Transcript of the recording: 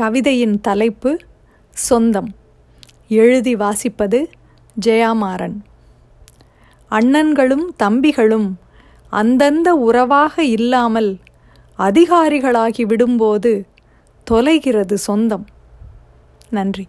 கவிதையின் தலைப்பு சொந்தம். எழுதி வாசிப்பது ஜெயாமாறன். அண்ணன்களும் தம்பிகளும் அந்தந்த உறவாக இல்லாமல் அதிகாரிகளாகி விடும்போது தொலைகிறது சொந்தம். நன்றி.